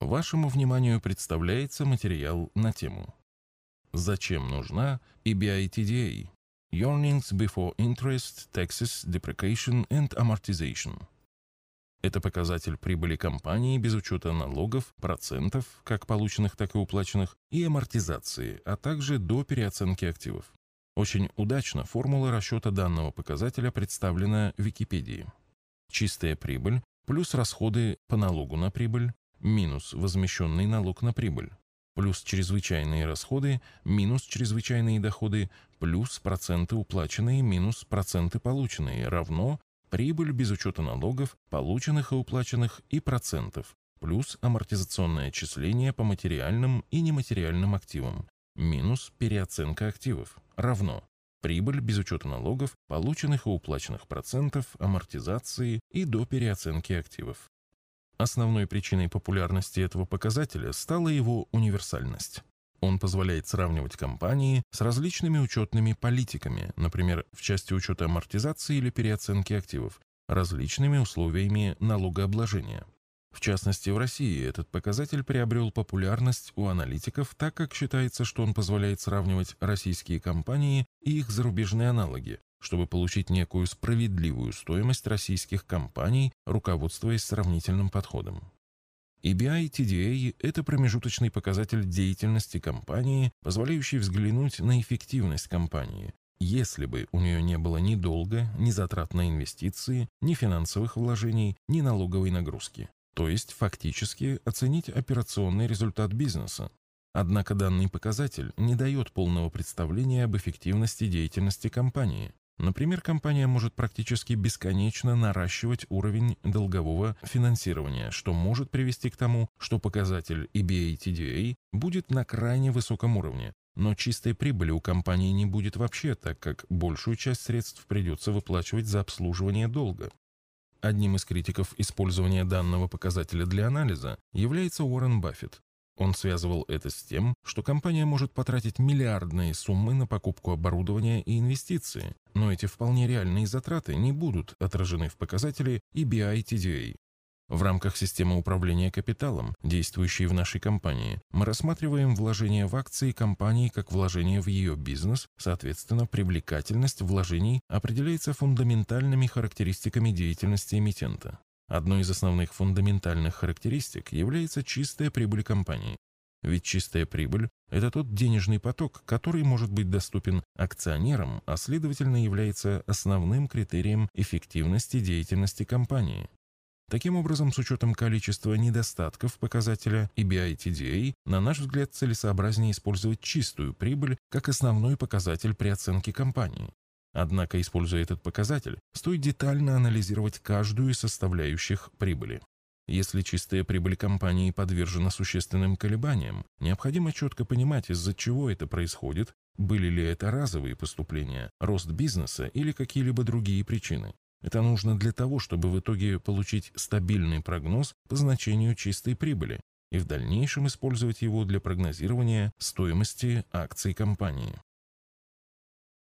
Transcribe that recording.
Вашему вниманию представляется материал на тему «Зачем нужна EBITDA? Earnings before interest, taxes, depreciation and amortization». Это показатель прибыли компании без учета налогов, процентов, как полученных, так и уплаченных, и амортизации, а также до переоценки активов. Очень удачно формула расчета данного показателя представлена в Википедии. Чистая прибыль плюс расходы по налогу на прибыль минус возмещенный налог на прибыль плюс чрезвычайные расходы минус чрезвычайные доходы плюс проценты уплаченные минус проценты полученные равно прибыль без учета налогов, полученных и уплаченных и процентов, плюс амортизационное отчисление по материальным и нематериальным активам, минус переоценка активов, равно прибыль без учета налогов, полученных и уплаченных процентов, амортизации и до переоценки активов. Основной причиной популярности этого показателя стала его универсальность. Он позволяет сравнивать компании с различными учетными политиками, например, в части учета амортизации или переоценки активов, различными условиями налогообложения. В частности, в России этот показатель приобрел популярность у аналитиков, так как считается, что он позволяет сравнивать российские компании и их зарубежные аналоги, чтобы получить некую справедливую стоимость российских компаний, руководствуясь сравнительным подходом. EBI TDA – это промежуточный показатель деятельности компании, позволяющий взглянуть на эффективность компании, если бы у нее не было ни долга, ни затрат на инвестиции, ни финансовых вложений, ни налоговой нагрузки. То есть фактически оценить операционный результат бизнеса. Однако данный показатель не дает полного представления об эффективности деятельности компании. Например, компания может практически бесконечно наращивать уровень долгового финансирования, что может привести к тому, что показатель EBA-TDA будет на крайне высоком уровне, но чистой прибыли у компании не будет вообще, так как большую часть средств придется выплачивать за обслуживание долга. Одним из критиков использования данного показателя для анализа является Уоррен Баффет, он связывал это с тем, что компания может потратить миллиардные суммы на покупку оборудования и инвестиции, но эти вполне реальные затраты не будут отражены в показателе EBI-TDA. В рамках системы управления капиталом, действующей в нашей компании, мы рассматриваем вложение в акции компании как вложение в ее бизнес, соответственно, привлекательность вложений определяется фундаментальными характеристиками деятельности эмитента. Одной из основных фундаментальных характеристик является чистая прибыль компании. Ведь чистая прибыль – это тот денежный поток, который может быть доступен акционерам, а следовательно является основным критерием эффективности деятельности компании. Таким образом, с учетом количества недостатков показателя EBI-TDA, на наш взгляд, целесообразнее использовать чистую прибыль как основной показатель при оценке компании. Однако, используя этот показатель, стоит детально анализировать каждую из составляющих прибыли. Если чистая прибыль компании подвержена существенным колебаниям, необходимо четко понимать, из-за чего это происходит, были ли это разовые поступления, рост бизнеса или какие-либо другие причины. Это нужно для того, чтобы в итоге получить стабильный прогноз по значению чистой прибыли и в дальнейшем использовать его для прогнозирования стоимости акций компании.